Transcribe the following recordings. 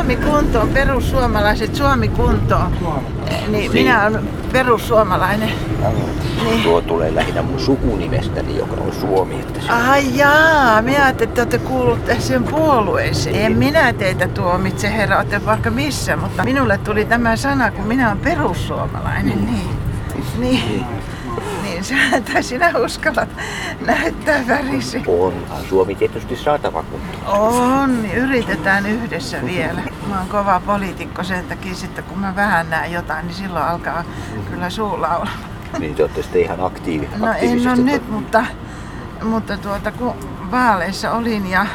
Suomi kuntoon, perussuomalaiset Suomi kuntoon. Niin, Niin. minä olen perussuomalainen. Niin. Tuo tulee lähinnä mun sukunimestäni, joka on Suomi. Että se... Ai jaa, minä ajattelin, että olette kuullut sen puolueeseen. En minä teitä tuomitse, herra, olette vaikka missä, mutta minulle tuli tämä sana, kun minä olen perussuomalainen. Niin, niin, niin sä, tai sinä uskallat näyttää värisi. Onhan Suomi tietysti saatava kuntoon. On, niin yritetään yhdessä vielä. Mä oon kova poliitikko sen takia sitten, kun mä vähän näen jotain, niin silloin alkaa kyllä suu laulaa. Niin te olette sitten ihan aktiivi, No en ole nyt, mutta, mutta tuota, kun vaaleissa olin ja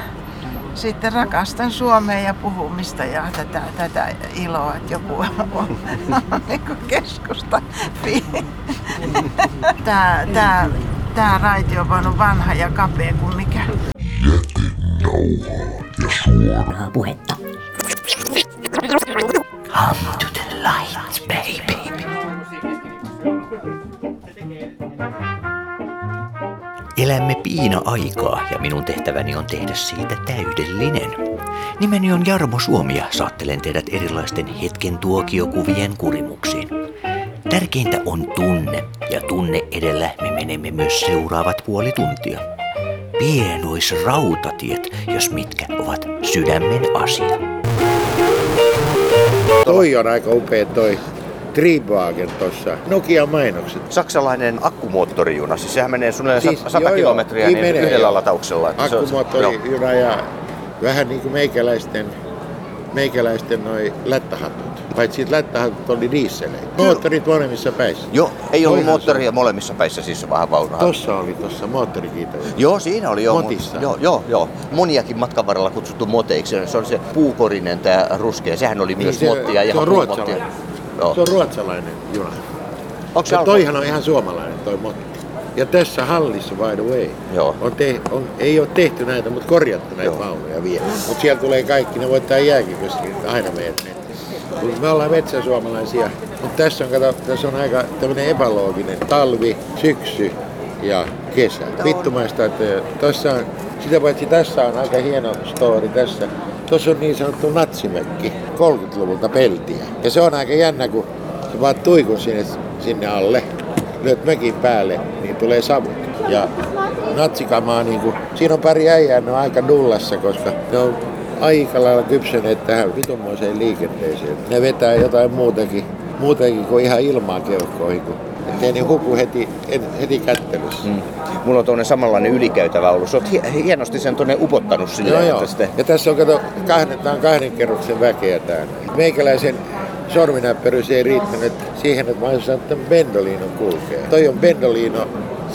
sitten rakastan Suomea ja puhumista ja tätä, tätä iloa, että joku on, on, on niin kuin keskusta. Tää, tää, tää raitio on vaan vanha ja kapea kuin mikä. Suoraa puhetta. Come to the light, baby. Elämme piina-aikaa ja minun tehtäväni on tehdä siitä täydellinen. Nimeni on Jarmo Suomi ja saattelen teidät erilaisten hetken tuokiokuvien kurimuksiin. Tärkeintä on tunne ja tunne edellä me menemme myös seuraavat puoli tuntia. Pienoisrautatiet, jos mitkä ovat sydämen asia. Toi on aika upea toi Triebwagen tossa. Nokia mainokset. Saksalainen akkumoottorijuna, siis sehän menee suunnilleen Siis, siis, 100 joo, kilometriä niin niin menee, yhdellä joo. latauksella. se. Akkumoottorijuna ja vähän niin kuin meikäläisten, meikäläisten noi lättähatut. Paitsi että lättähatut oli diisseleitä. Moottorit molemmissa päissä. Joo, ei ollut Toihan moottoria molemmissa päissä, siis vähän vaunaa. Tossa oli tossa moottorikiitoja. Joo, siinä oli joo. Motissa. Joo, joo, joo. Moniakin matkan varrella kutsuttu moteiksi. Se on se puukorinen tää ruskea. Sehän oli myös Niin, se- mottia. se ihan on puumottia. ruotsalainen. Joo. Se on ruotsalainen juna. Onko se toihan on ihan suomalainen toi motti. Ja tässä hallissa, by the way, Joo. on te, on, ei ole tehty näitä, mutta korjattu näitä Joo. vaunuja vielä. Mutta siellä tulee kaikki, ne voittaa jääkiköskin, aina meidät ne. Kun me ollaan metsäsuomalaisia, mutta tässä on, kato, tässä on aika tämmöinen epälooginen talvi, syksy ja kesä. Vittumaista, että tossa on, sitä paitsi tässä on aika hieno story tässä. Tuossa on niin sanottu natsimökki 30-luvulta peltiä. Ja se on aika jännä, kun sä vaan tuikun sinne, sinne alle, lyöt mökin päälle, niin tulee savut. Ja natsikamaa, niin kuin, siinä on pari äijää, ne on aika dullassa, koska ne on aika lailla kypsyneet tähän vitunmoiseen liikenteeseen. Ne vetää jotain muutakin, muutakin kuin ihan ilmaa keuhkoihin, kun ettei ne huku heti, heti kättelyssä. Mm. Mulla on tuonne samanlainen ylikäytävä ollut. Sä oot hie- hienosti sen tuonne upottanut Joo, silleen, joo. että sitten... Ja tässä on kato, kahden, on kahden kerroksen väkeä täällä. Meikäläisen sorminäppärys ei riittänyt siihen, että mä olisin sanonut, että Bendolino kulkee. Toi on Bendolino,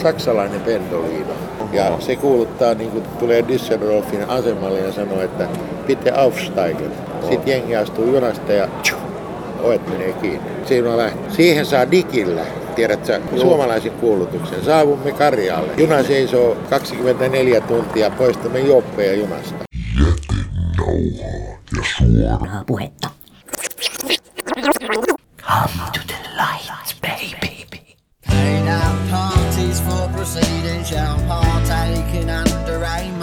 saksalainen Bendolino. Ja se kuuluttaa, niin kuin tulee Düsseldorfin asemalle ja sanoo, että bitte aufsteigen. Sitten jengi astuu junasta ja ovet menee kiinni. Siinä on lähtö. Siihen saa digillä, tiedät sä, suomalaisen kuulutuksen. Saavumme Karjaalle. Juna seisoo 24 tuntia, poistamme juoppeja junasta. Suoraa puhetta. Come to the light, baby. Paid out parties for proceedings shall partake in under a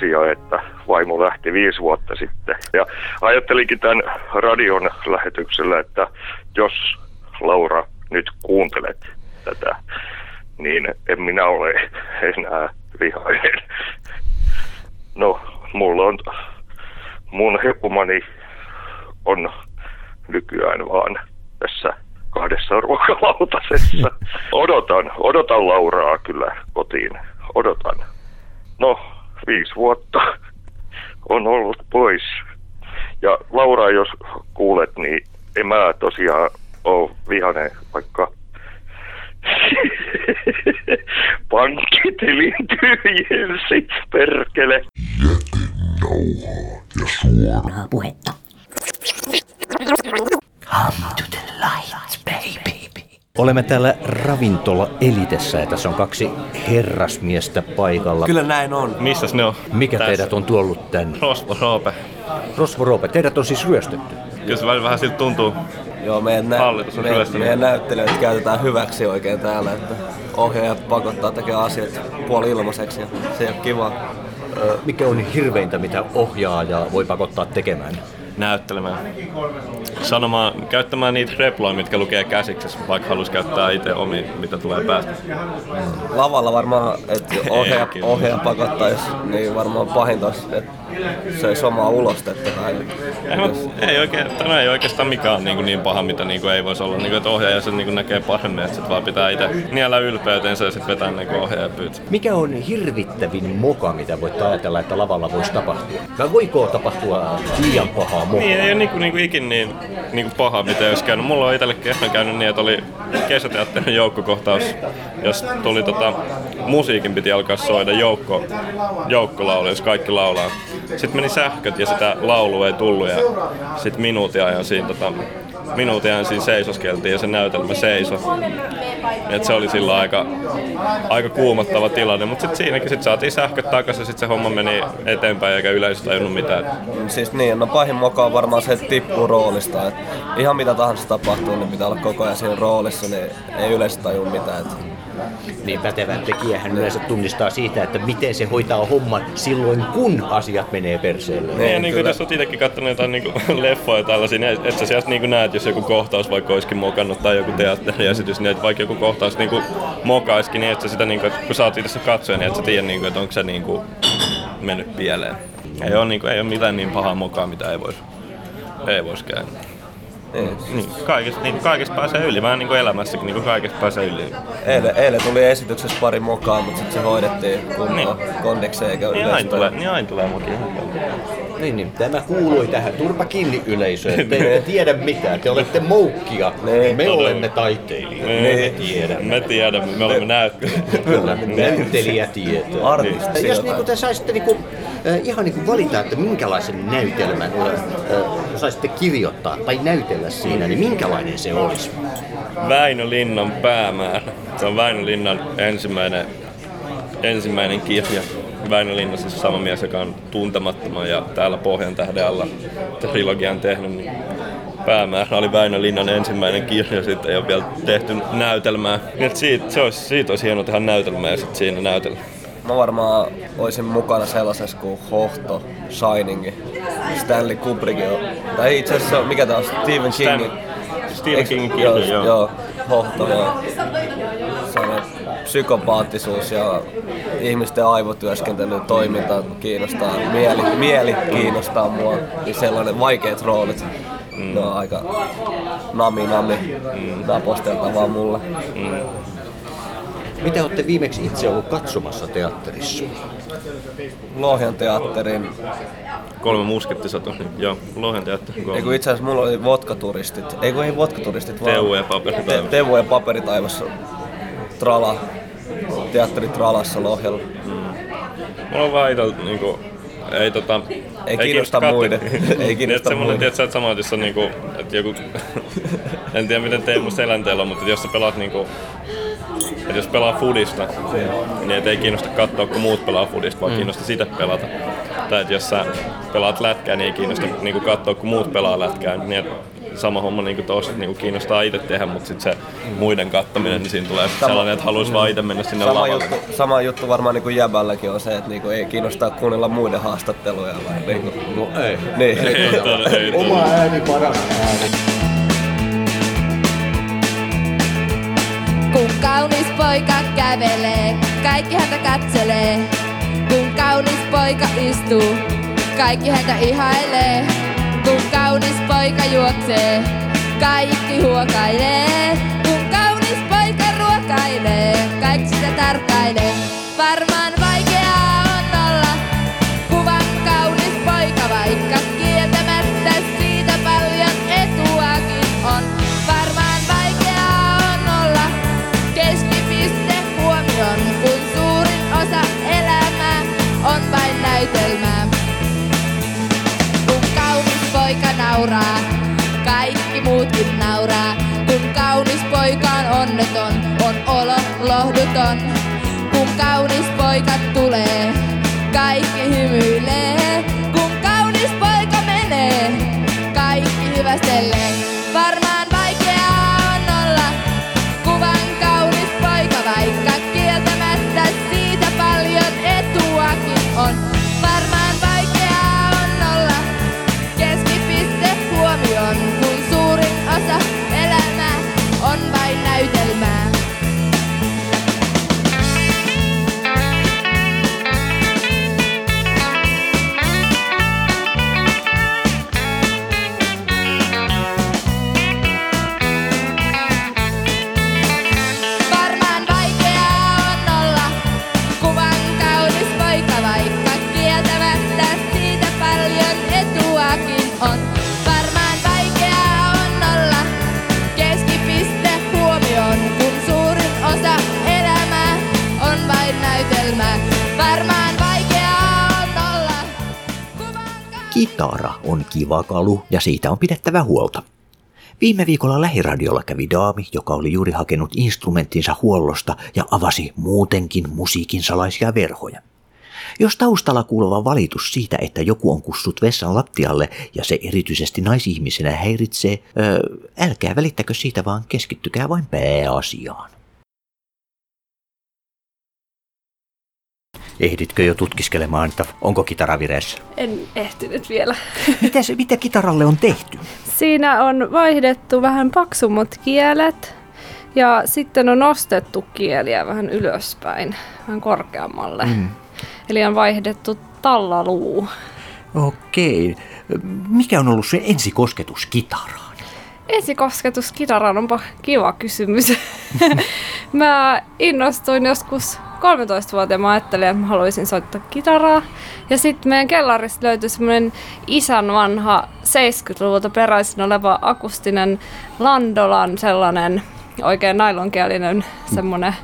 nauruasia, että vaimo lähti viisi vuotta sitten. Ja ajattelinkin tämän radion lähetyksellä, että jos Laura nyt kuuntelet tätä, niin en minä ole enää vihainen. No, mulla on, mun hepumani on nykyään vaan tässä kahdessa ruokalautasessa. Odotan, odotan Lauraa kyllä kotiin. Odotan. No, viisi vuotta on ollut pois. Ja Laura, jos kuulet, niin en mä tosiaan ole vihainen, vaikka pankkitilin tyhjensi, perkele. Suoraa puhetta. Come to the light, baby. Olemme täällä ravintola Elitessä ja tässä on kaksi herrasmiestä paikalla. Kyllä näin on. Missäs ne on? Mikä Tässä. teidät on tuollut tänne? Rosvo Roope. Rosvo Roope, teidät on siis ryöstetty. Kyllä se välillä vähän siltä tuntuu. Joo, meidän, nä- Hallitus on meidän, ryöstänyt. meidän näyttelijöitä käytetään hyväksi oikein täällä, että ohjaajat pakottaa tekemään asiat puoli ilmaiseksi ja se ei ole kiva. Mikä on hirveintä, mitä ohjaaja voi pakottaa tekemään? Näyttelemään. Sanomaan, käyttämään niitä reploja, mitkä lukee käsiksessä, vaikka haluaisi käyttää itse omi, mitä tulee päästä. Lavalla varmaan, että Kyllä. ohjaaja pakottaisi, niin varmaan pahinta olisi, että se olisi omaa ulostetta tai Ei, mut ei, oikein, tämä ei oikeastaan mikään niin, niin paha, mitä niin kuin ei voisi olla. Niin kuin, että ohjaaja sen niin kuin näkee paremmin, että sit vaan pitää itse niellä ylpeytensä ja sitten vetää niin kuin ohjaaja pyytä. Mikä on hirvittävin moka, mitä voit ajatella, että lavalla voisi tapahtua? Vai voiko tapahtua liian pahaa mokaa? Niin, ei ole niin kuin, niin kuin ikin niin, niin kuin paha, mitä olisi käynyt. Mulla on itselle kerran käynyt niin, että oli kesäteatterin joukkokohtaus, jos tuli tota, musiikin piti alkaa soida joukko, joukkolaulu, jos kaikki laulaa. Sitten meni sähköt ja sitä laulua ei tullut ja sitten minuutin ajan siinä, tota, minuutin ajan siinä seisoskeltiin ja se näytelmä seisoi. Et se oli silloin aika, aika kuumottava tilanne, mutta sitten siinäkin sit saatiin sähköt takaisin ja sitten se homma meni eteenpäin eikä yleisö tajunnut mitään. Siis niin, no pahin moka on varmaan se, että tippuu roolista. Et ihan mitä tahansa tapahtuu, niin pitää olla koko ajan siinä roolissa, niin ei yleensä tajua mitään. Et Niin pätevä tekijähän yleensä tunnistaa siitä, että miten se hoitaa homman silloin, kun asiat menee perseelle. Niin, ja niin kuin kyllä. jos olet itsekin katsonut jotain niin leffoja tällaisia, niin et sä sieltä niin kuin näet, jos joku kohtaus vaikka olisikin mokannut tai joku teatteriesitys, niin että vaikka joku kohtaus niin kuin mokaisikin, niin et sä sitä, niin kuin, että kun sä oot itse se katsoja, niin et sä tiedä, niin kuin, että onko se niin kuin mennyt pieleen. Ei ole, niin kuin, ei ole mitään niin pahaa mokaa, mitä ei voisi ei vois käydä. Niin. Niin, kaikesta, niin, kaikesta pääsee yli, vähän niin kuin elämässäkin, niin kuin kaikesta pääsee yli. Eilen, eilen tuli esityksessä pari mokaa, mutta sitten se hoidettiin kunnolla Niin. kondekseen eikä Niin aina tulee, niin aina tulee mokia. Niin, niin, tämä kuului tähän turpa kiinni yleisöön. Te ette tiedä mitään, te olette moukkia. Niin. Me Todella. olemme taiteilijoita. Niin. Me tiedämme. Me tiedämme, me olemme näyttelijät. Kyllä, näyttelijä tietää. Artisti Jos jotain. niinku te saisitte niinku, äh, ihan niinku valita, että minkälaisen näytelmän saisitte kirjoittaa tai näytellä siinä, niin minkälainen se olisi? Väinö Linnan päämäärä. Se on Väinö Linnan ensimmäinen, ensimmäinen kirja. Väinö Linna, siis sama mies, joka on tuntemattoman ja täällä Pohjan tähden alla trilogian tehnyt, niin päämäärä oli Väinö Linnan ensimmäinen kirja, sitten ei ole vielä tehty näytelmää. Niin siitä, se olisi, siitä olisi hieno tehdä näytelmää ja sitten siinä näytellä. Mä varmaan olisin mukana sellaisessa kuin Hohto, Shining, Stanley Kubrick. Tai itse asiassa, mikä tää on, Stephen Stan- King. Stephen Kingin kirja, joo. joo. Hohto, joo. Sellainen psykopaattisuus ja ihmisten aivotyöskentely, toiminta kiinnostaa, mieli, mieli kiinnostaa mua. Niin sellainen vaikeat roolit. Mm. Ne on aika nami nami. Mm. Naposteltavaa mulle. Mitä olette viimeksi itse ollut katsomassa teatterissa? Lohjan teatterin Kolme muskettisato, niin joo, Lohjan teatteri. Ei kun itse asiassa mulla oli vodkaturistit. Ei kun ei vodkaturistit, vaan... Teuvo ja paperitaivas. Te, Teuvo ja paperitaivas. Trala. Teatteri Tralassa Lohjalla. Mulla on vaan itsellä niinku, ei tota... Ei kiinnosta katso- muiden. Ei Ei kiinnosta kiinnosta muiden. tiedätkö, että sama, että jos on niinku, että joku... en tiedä miten Teemu selänteellä on, mutta jos sä pelaat niinku... Että jos pelaa fudista, niin et ei kiinnosta katsoa, kun muut pelaa fudista, vaan kiinnosta sitä pelata. Tai että jos sä pelaat lätkää, niin ei kiinnosta niinku katsoa, kun muut pelaa lätkää. Niin sama homma niin kuin tuossa, niin kuin kiinnostaa itse tehdä, mutta sitten se muiden kattaminen, niin siinä tulee sellainen, että haluaisi vaan itse mennä sinne Sama lavalle. juttu, sama juttu varmaan niin kuin jäbälläkin on se, että niinku ei kiinnostaa kuunnella muiden haastatteluja. Vai niinku, no ei. Niin. Ei, todella, ei, Oma ääni paras ääni. Kun kaunis poika kävelee, kaikki häntä katselee. Kun kaunis poika istuu, kaikki häntä ihailee. Kun kaunis poika juoksee, kaikki huokailee. Kun kaunis poika ruokailee, kaikki sitä tarkkailee. Varmaan nauraa, kaikki muutkin nauraa. Kun kaunis poika on onneton, on olo lohduton. Kun kaunis poika tulee, kaikki hymyilee. Kun kaunis poika menee, kaikki hyvästelee. Varmaan Kitara on kiva kalu ja siitä on pidettävä huolta. Viime viikolla lähiradiolla kävi daami, joka oli juuri hakenut instrumenttinsa huollosta ja avasi muutenkin musiikin salaisia verhoja. Jos taustalla kuuluva valitus siitä, että joku on kussut vessan lattialle ja se erityisesti naisihmisenä häiritsee, öö, älkää välittäkö siitä vaan keskittykää vain pääasiaan. Ehditkö jo tutkiskelemaan, että onko kitara vireessä? En ehtinyt vielä. Mitä, se, mitä kitaralle on tehty? Siinä on vaihdettu vähän paksummat kielet ja sitten on nostettu kieliä vähän ylöspäin, vähän korkeammalle. Mm. Eli on vaihdettu tallaluu. Okei. Mikä on ollut se ensikosketus kitaraan? Ensikosketus kitaraan onpa kiva kysymys. mä innostuin joskus 13-vuotiaana, mä ajattelin, että mä haluaisin soittaa kitaraa. Ja sitten meidän kellarista löytyi semmoinen isän vanha 70-luvulta peräisin oleva akustinen Landolan sellainen oikein nailonkielinen semmoinen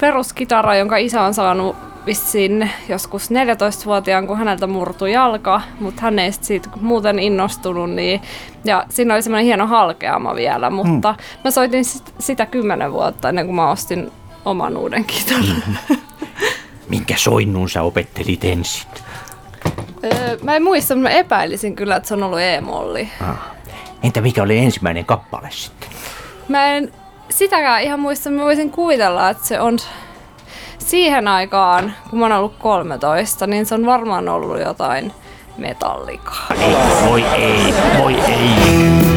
peruskitara, jonka isä on saanut vissiin joskus 14-vuotiaan, kun häneltä murtui jalka, mutta hän ei siitä muuten innostunut. Niin, ja siinä oli semmoinen hieno halkeama vielä, mutta mm. mä soitin sit, sitä kymmenen vuotta ennen kuin mä ostin oman uuden kitaran. Minkä soinnun sä opettelit ensin? Öö, mä en muista, mutta mä epäilisin kyllä, että se on ollut E-molli. Ah. Entä mikä oli ensimmäinen kappale sitten? Mä en sitäkään ihan muista, mä voisin kuvitella, että se on siihen aikaan, kun mä oon ollut 13, niin se on varmaan ollut jotain metallikaa. Voi ei, voi ei.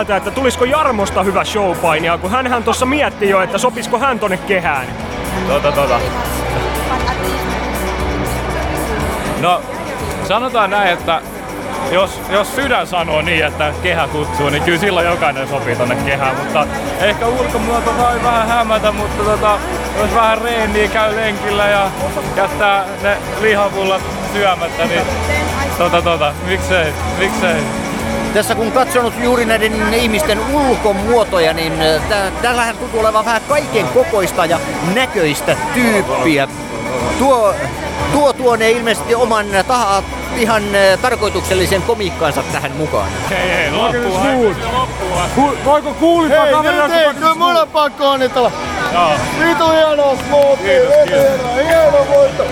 Mieltä, että tulisiko Jarmosta hyvä showpainia, kun hänhän tuossa mietti jo, että sopisiko hän tonne kehään. Tota, tota. No, sanotaan näin, että jos, jos sydän sanoo niin, että kehä kutsuu, niin kyllä silloin jokainen sopii tonne kehään, mutta ehkä ulkomuoto voi vähän hämätä, mutta tota, jos vähän reeniä käy lenkillä ja jättää ne lihapullat syömättä, niin tota, tota, miksei, miksei. Tässä kun katsonut juuri näiden ihmisten ulkomuotoja, niin äh, tä- täällähän tuntuu olevan vähän kaiken kokoista ja näköistä tyyppiä. Tuo, tuo tuonee ilmeisesti oman taha, ihan äh, tarkoituksellisen komiikkaansa tähän mukaan. Hei, hei, loppua. loppua. Ku, voiko kuulittaa Hei, kaveria? nyt ei, kyllä mun on pakko onnitella. Joo. Vitu hieno smoothie, hieno, voitto.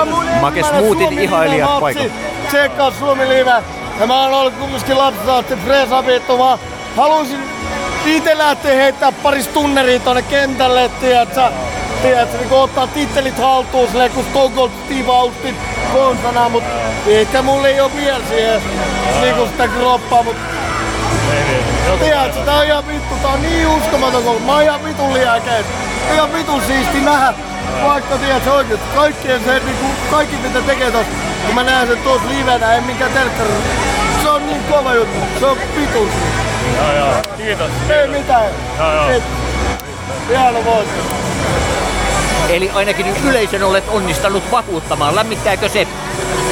On mun Make Suomi ihailijat paikalla. Tsekkaa Suomi Live. Ja mä oon ollut kumminkin lapsesta asti freesa vittu. Mä halusin itse lähteä heittää paris tunneria tonne kentälle, tiedätkö? Tiedätkö, niin ottaa tittelit haltuun silleen, kun Stone Austin konsana, mut ehkä mulla ei oo vielä siihen niinku sitä kroppaa, mut Tiedätkö, tää on ihan vittu, tää on niin uskomaton koko. Mä oon ihan vitun liäkeis. Ihan vitun siisti nähdä. Vaikka tiedätkö oikeesti, kaikkien se, niinku, kaikki mitä tekee tos, kun mä näen sen tuossa livenä, en minkään telkkari. Se on niin kova juttu, se on siisti. Joo, joo. Kiitos. Ei mitään. Joo, joo. Hieno voitto. Eli ainakin yleisön olet onnistanut vakuuttamaan. Lämmittääkö se?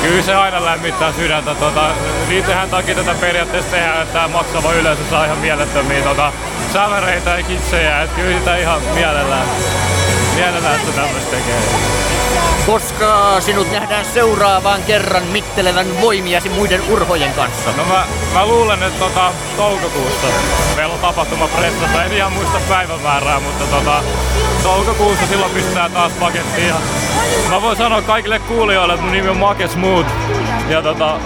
Kyllä se aina lämmittää sydäntä. Tota, niitähän takia tätä periaatteessa tehdään, että tämä maksava yleisö saa ihan mielettömiä tota, säväreitä ja kitsejä. Et kyllä sitä ihan mielellään, mielellään sitä tämmöistä tekee. Koska sinut nähdään seuraavan kerran mittelevän voimiasi muiden urhojen kanssa. No mä, mä luulen, että tota, toukokuussa meillä on tapahtuma Pressassa. En ihan muista päivämäärää, mutta tota, toukokuussa silloin pistetään taas pakettiin. Mä voin sanoa kaikille kuulijoille, että mun nimi on Make Smooth. Ja tota,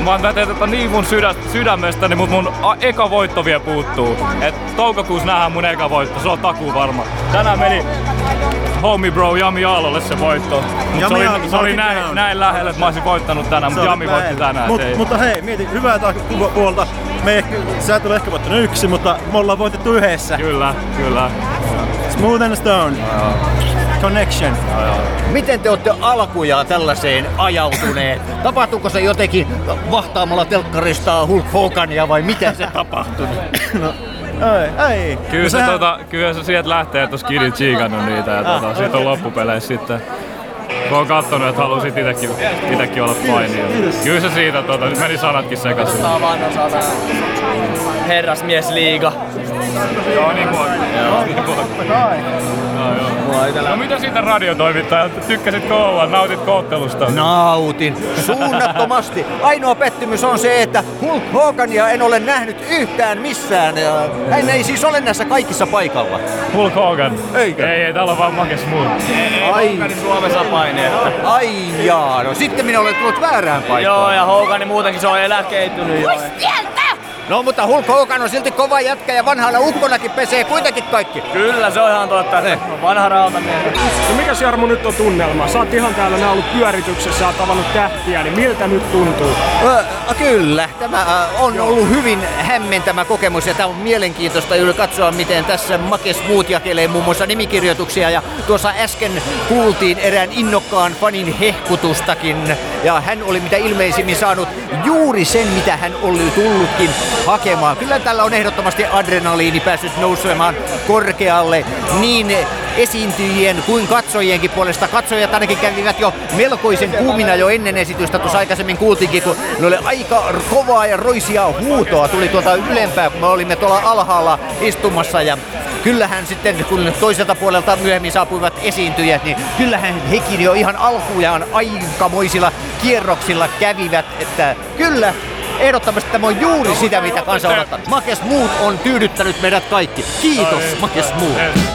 Mä teen tätä niin mun sydä, sydämestäni, mutta mun a, eka voitto vielä puuttuu. Et toukokuussa nähdään mun eka voitto, se on takuu varma. Tänään meni homie bro Jami Aalolle se voitto. Mut Jami se oli, se oli näin, näin lähellä, että mä olisin voittanut tänään, mutta Jami voitti tänään. Mut, ei. mutta hei, mieti, hyvää puolta. Me ehkä, sä et ole ehkä voittanut yksi, mutta me ollaan voitettu yhdessä. Kyllä, kyllä. Smooth and Stone. Connection. Miten te olette alkujaan tällaiseen ajautuneet? Tapahtuuko se jotenkin vahtaamalla telkkarista Hulk Hogania vai miten se tapahtui? no, ei, ei. Kyllä, No se, sehän- tota, kyllä se sieltä lähtee, että olisi kidit chiikannut niitä ja Ah, tota, siitä on loppupeleissä sitten. Kun on kattonut, että halusit itekin, itekin olla painia. Kyllä se siitä, tota, nyt meni sanatkin sekaisin. Saa vaan osata herrasmiesliiga. Joo, niin kuin Joo, niin kuin No mitä siitä radiotoimittajalta? Tykkäsitkö olla? Nautitko ottelusta? Nautin. Suunnattomasti. Ainoa pettymys on se, että Hulk Hogania en ole nähnyt yhtään missään. Ja Hän ei siis ole näissä kaikissa paikalla. Hulk Hogan. Eikö? Ei, ei, täällä on vaan Make Smooth. Ai. Suomessa paineetta. Ai jaa, no sitten minä olen tullut väärään paikkaan. Joo, ja Hogani muutenkin se on eläkeittynyt jo. No mutta Hulk Hogan on silti kova jätkä ja vanhana ukkonakin pesee kuitenkin kaikki. Kyllä, se on ihan totta. Ne. On vanha rautamies. No mikäs Jarmo nyt on tunnelma? Sä oot ihan täällä nää ollut pyörityksessä, sä oot tavannut tähtiä, niin miltä nyt tuntuu? Ö, kyllä, tämä on ollut hyvin hämmentävä kokemus ja tämä on mielenkiintoista juuri katsoa, miten tässä Make Smooth jakelee muun muassa nimikirjoituksia ja tuossa äsken kuultiin erään innokkaan fanin hehkutustakin ja hän oli mitä ilmeisimmin saanut juuri sen, mitä hän oli tullutkin hakemaan. Kyllä tällä on ehdottomasti adrenaliini päässyt nousemaan korkealle niin esiintyjien kuin katsojienkin puolesta. Katsojat ainakin kävivät jo melkoisen kuumina jo ennen esitystä. Tuossa aikaisemmin kuultiinkin, kun ne oli aika kovaa ja roisia huutoa tuli tuolta ylempää, kun me olimme tuolla alhaalla istumassa. Ja kyllähän sitten, kun toiselta puolelta myöhemmin saapuivat esiintyjät, niin kyllähän hekin jo ihan alkujaan aikamoisilla kierroksilla kävivät. Että kyllä, Ehdottomasti tämä on juuri sitä, mitä kansa odottaa. Makes Mood on tyydyttänyt meidät kaikki. Kiitos, Makes Mood.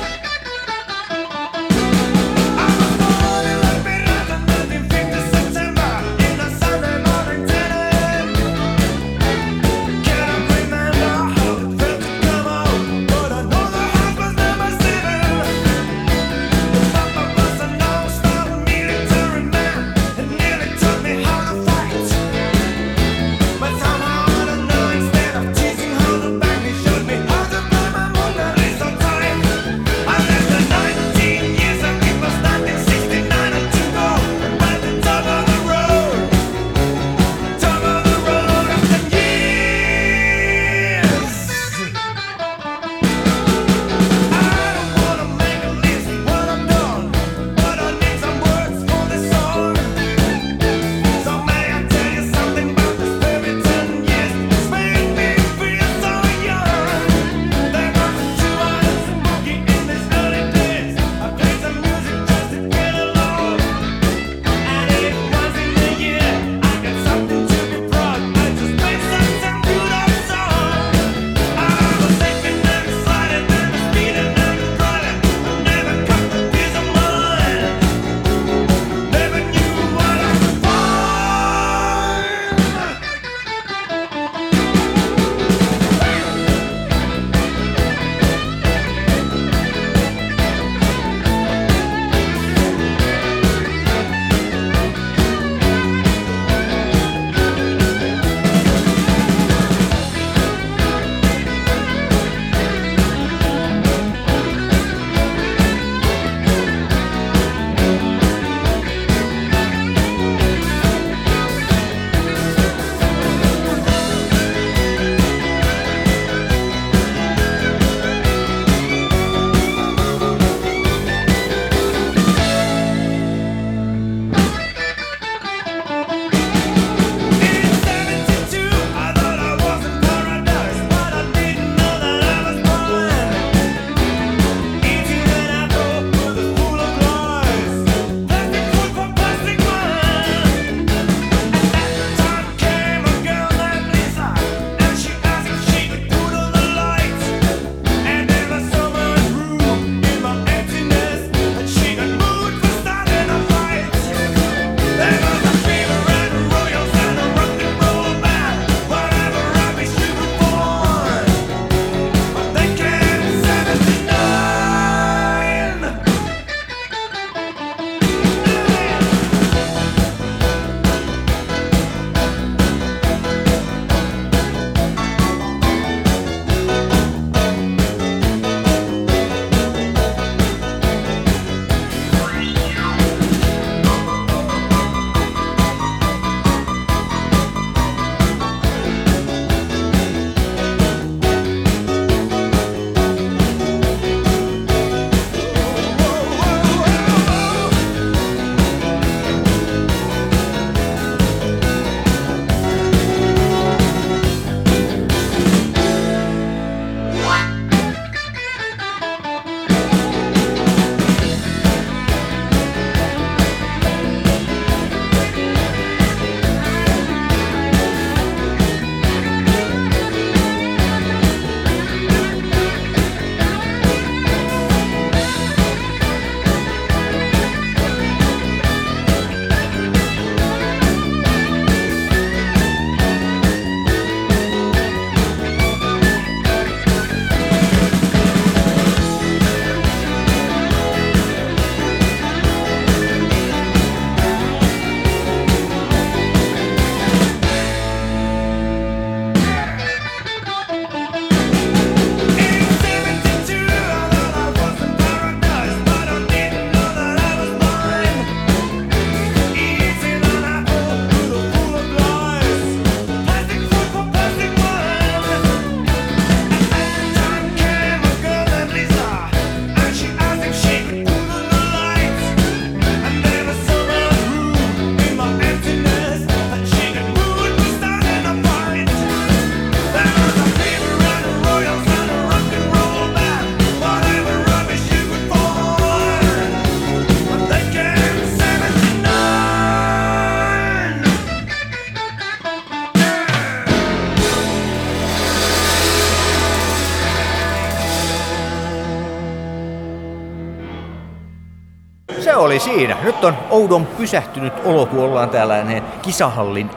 Siinä. Nyt on oudon pysähtynyt olo, kun ollaan täällä kisahallin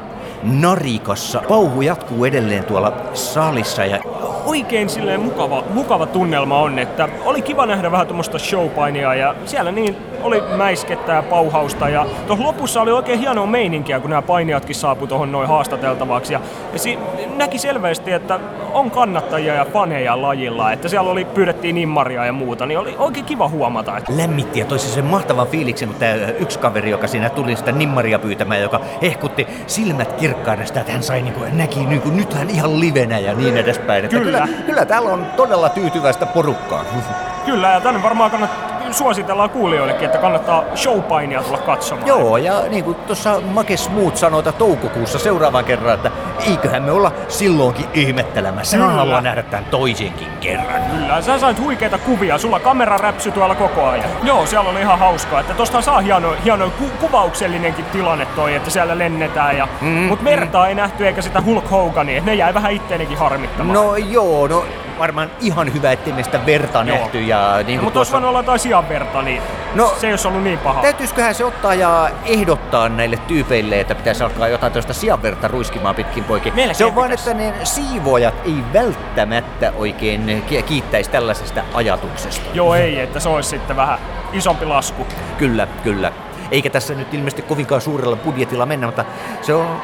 narikassa. Pauhu jatkuu edelleen tuolla salissa ja Oikein silleen mukava, mukava tunnelma on, että oli kiva nähdä vähän tuommoista showpainia ja siellä niin oli mäiskettä ja pauhausta ja tuossa lopussa oli oikein hienoa meininkiä, kun nämä painijatkin saapu tuohon noin haastateltavaksi ja, ja si- näki selvästi, että on kannattajia ja faneja lajilla, että siellä oli, pyydettiin nimmaria ja muuta, niin oli oikein kiva huomata. Että lämmitti ja toisi sen mahtavan fiiliksen, mutta tämä yksi kaveri, joka siinä tuli sitä nimmaria pyytämään, joka hehkutti silmät kirkkaudesta, että hän sai niin kuin, näki niin kuin, nyt hän ihan livenä ja niin edespäin. Että Kyllä. kyllä, kyllä täällä on todella tyytyväistä porukkaa. Kyllä, ja tänne varmaan kannattaa, suositellaan kuulijoillekin, että kannattaa showpainia tulla katsomaan. Joo, ja niin kuin tuossa Make Smooth sanoi että toukokuussa seuraavan kerran, että eiköhän me olla silloinkin ihmettelemässä. Mä haluan nähdä tämän toisenkin kerran. Kyllä, sä sait huikeita kuvia, sulla kamera räpsy tuolla koko ajan. Joo, siellä oli ihan hauskaa, että tosta saa hieno, hieno ku- kuvauksellinenkin tilanne toi, että siellä lennetään. Ja, mm, Mut vertaa ei nähty eikä sitä Hulk Hogania, että ne jäi vähän itteenikin harmittamaan. No joo, no varmaan ihan hyvä, ettei me sitä verta Joo. nähty. Ja, niin kuin Mutta jos vaan olla jotain sianverta, niin no, se ei olisi ollut niin paha. Täytyisiköhän se ottaa ja ehdottaa näille tyypeille, että pitäisi alkaa jotain tällaista sianverta ruiskimaan pitkin poikin. Melkein se on vaan, että ne siivoojat ei välttämättä oikein ki- kiittäisi tällaisesta ajatuksesta. Joo ei, että se olisi sitten vähän isompi lasku. Kyllä, kyllä. Eikä tässä nyt ilmeisesti kovinkaan suurella budjetilla mennä, mutta se on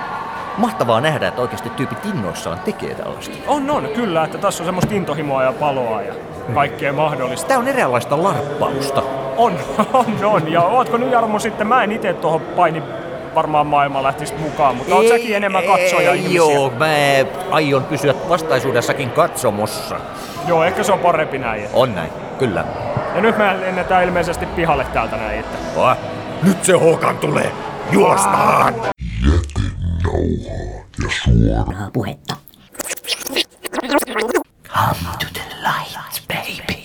mahtavaa nähdä, että oikeasti tyypit innoissaan tekee tällaista. On, on, kyllä, että tässä on semmoista intohimoa ja paloa ja kaikkea mahdollista. Tämä on eräänlaista larppausta. On, on, on. Ja ootko nyt Jarmo sitten, mä en itse tuohon paini varmaan maailma lähtisi mukaan, mutta oot säkin enemmän katsoja ei, Joo, mä aion pysyä vastaisuudessakin katsomossa. Joo, ehkä se on parempi näin. Että. On näin, kyllä. Ja nyt me lennetään ilmeisesti pihalle täältä näin. Että. Va? Nyt se Håkan tulee! Juostaan! nauha ja suoraa puhetta. Come to the light, baby.